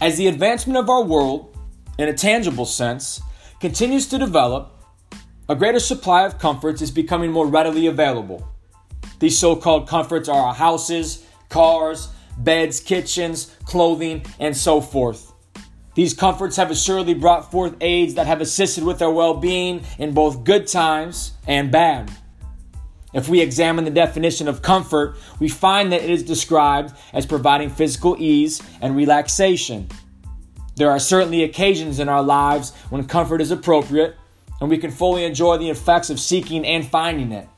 As the advancement of our world, in a tangible sense, continues to develop, a greater supply of comforts is becoming more readily available. These so called comforts are our houses, cars, beds, kitchens, clothing, and so forth. These comforts have assuredly brought forth aids that have assisted with our well being in both good times and bad. If we examine the definition of comfort, we find that it is described as providing physical ease and relaxation. There are certainly occasions in our lives when comfort is appropriate and we can fully enjoy the effects of seeking and finding it.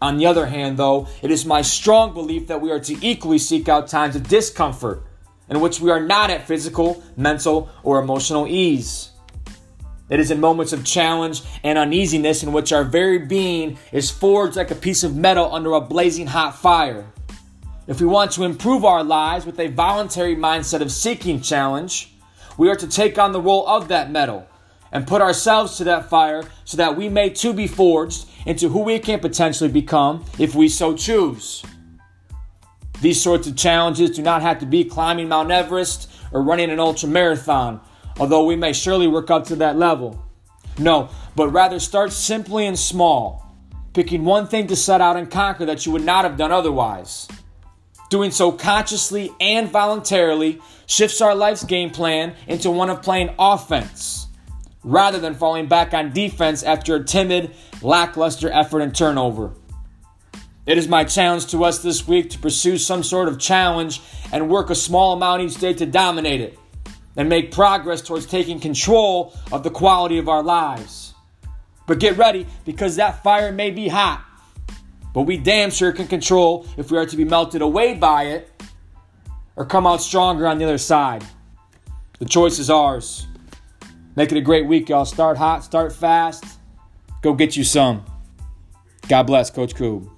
On the other hand, though, it is my strong belief that we are to equally seek out times of discomfort in which we are not at physical, mental, or emotional ease. It is in moments of challenge and uneasiness in which our very being is forged like a piece of metal under a blazing hot fire. If we want to improve our lives with a voluntary mindset of seeking challenge, we are to take on the role of that metal and put ourselves to that fire so that we may too be forged into who we can potentially become if we so choose. These sorts of challenges do not have to be climbing Mount Everest or running an ultra marathon, although we may surely work up to that level. No, but rather start simply and small, picking one thing to set out and conquer that you would not have done otherwise. Doing so consciously and voluntarily shifts our life's game plan into one of playing offense rather than falling back on defense after a timid, lackluster effort and turnover. It is my challenge to us this week to pursue some sort of challenge and work a small amount each day to dominate it and make progress towards taking control of the quality of our lives. But get ready because that fire may be hot, but we damn sure can control if we are to be melted away by it or come out stronger on the other side. The choice is ours. Make it a great week, y'all. Start hot, start fast. Go get you some. God bless, Coach Koob.